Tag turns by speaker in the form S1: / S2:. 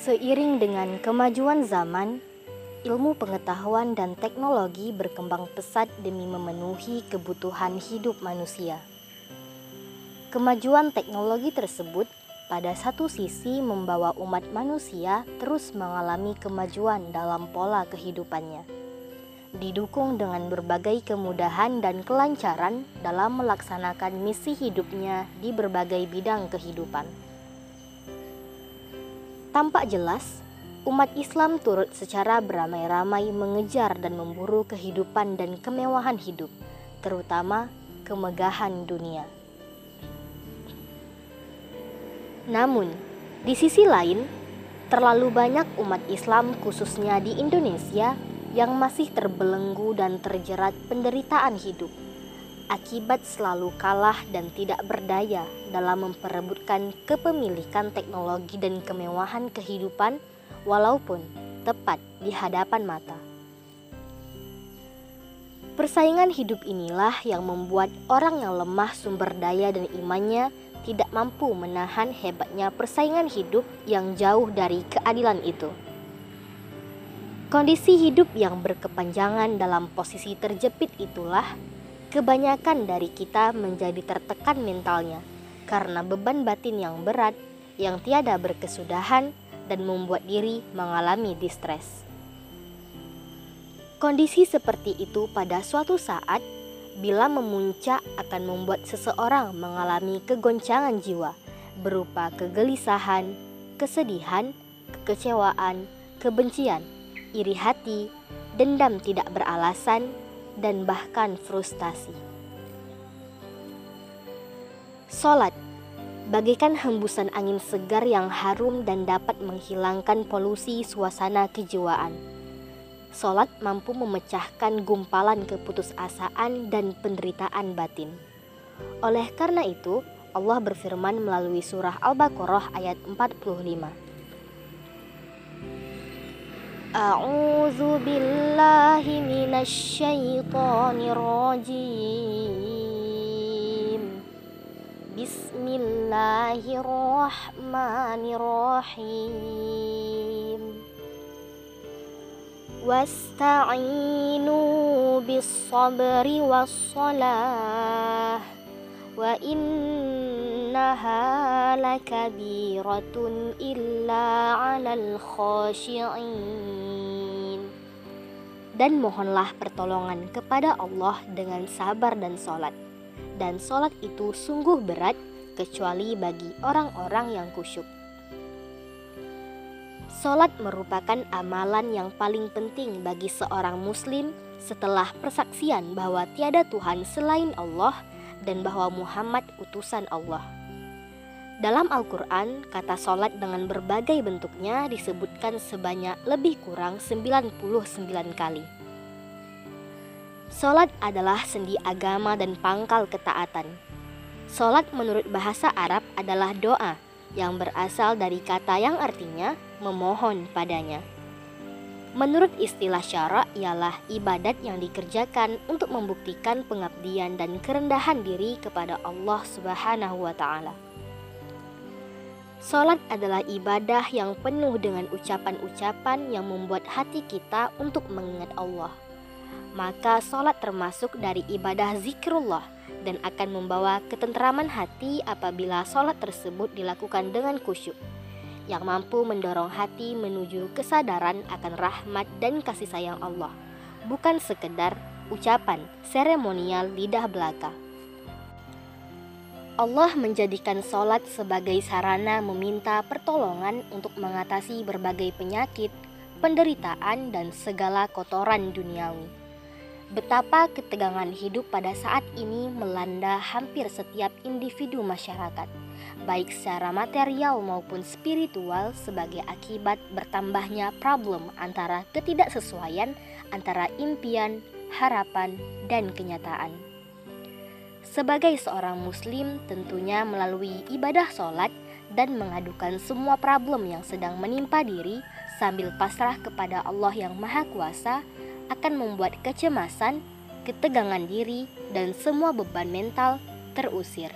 S1: Seiring dengan kemajuan zaman, ilmu pengetahuan dan teknologi berkembang pesat demi memenuhi kebutuhan hidup manusia. Kemajuan teknologi tersebut pada satu sisi membawa umat manusia terus mengalami kemajuan dalam pola kehidupannya. Didukung dengan berbagai kemudahan dan kelancaran dalam melaksanakan misi hidupnya di berbagai bidang kehidupan. Tampak jelas, umat Islam turut secara beramai-ramai mengejar dan memburu kehidupan dan kemewahan hidup, terutama kemegahan dunia. Namun, di sisi lain, terlalu banyak umat Islam, khususnya di Indonesia, yang masih terbelenggu dan terjerat penderitaan hidup akibat selalu kalah dan tidak berdaya dalam memperebutkan kepemilikan teknologi dan kemewahan kehidupan walaupun tepat di hadapan mata. Persaingan hidup inilah yang membuat orang yang lemah sumber daya dan imannya tidak mampu menahan hebatnya persaingan hidup yang jauh dari keadilan itu. Kondisi hidup yang berkepanjangan dalam posisi terjepit itulah kebanyakan dari kita menjadi tertekan mentalnya karena beban batin yang berat yang tiada berkesudahan dan membuat diri mengalami distres. Kondisi seperti itu pada suatu saat bila memuncak akan membuat seseorang mengalami kegoncangan jiwa berupa kegelisahan, kesedihan, kekecewaan, kebencian, iri hati, dendam tidak beralasan, dan bahkan frustasi. Solat bagaikan hembusan angin segar yang harum dan dapat menghilangkan polusi suasana kejiwaan. Solat mampu memecahkan gumpalan keputusasaan dan penderitaan batin. Oleh karena itu, Allah berfirman melalui surah Al-Baqarah ayat 45. أعوذ بالله من الشيطان الرجيم. بسم الله الرحمن الرحيم. واستعينوا بالصبر والصلاة وإنها لكبيرة إلا على الخاشعين. Dan mohonlah pertolongan kepada Allah dengan sabar dan solat. Dan solat itu sungguh berat kecuali bagi orang-orang yang kusyuk. Solat merupakan amalan yang paling penting bagi seorang muslim setelah persaksian bahwa tiada Tuhan selain Allah dan bahwa Muhammad utusan Allah. Dalam Al-Quran, kata solat dengan berbagai bentuknya disebutkan sebanyak lebih kurang 99 kali. Solat adalah sendi agama dan pangkal ketaatan. Solat menurut bahasa Arab adalah doa yang berasal dari kata yang artinya memohon padanya. Menurut istilah syara ialah ibadat yang dikerjakan untuk membuktikan pengabdian dan kerendahan diri kepada Allah Subhanahu wa taala. Salat adalah ibadah yang penuh dengan ucapan-ucapan yang membuat hati kita untuk mengingat Allah. Maka salat termasuk dari ibadah zikrullah dan akan membawa ketentraman hati apabila salat tersebut dilakukan dengan khusyuk yang mampu mendorong hati menuju kesadaran akan rahmat dan kasih sayang Allah, bukan sekedar ucapan seremonial lidah belaka. Allah menjadikan sholat sebagai sarana meminta pertolongan untuk mengatasi berbagai penyakit, penderitaan, dan segala kotoran duniawi. Betapa ketegangan hidup pada saat ini melanda hampir setiap individu masyarakat, baik secara material maupun spiritual sebagai akibat bertambahnya problem antara ketidaksesuaian antara impian, harapan, dan kenyataan. Sebagai seorang muslim tentunya melalui ibadah sholat dan mengadukan semua problem yang sedang menimpa diri sambil pasrah kepada Allah yang Maha Kuasa akan membuat kecemasan, ketegangan diri, dan semua beban mental terusir.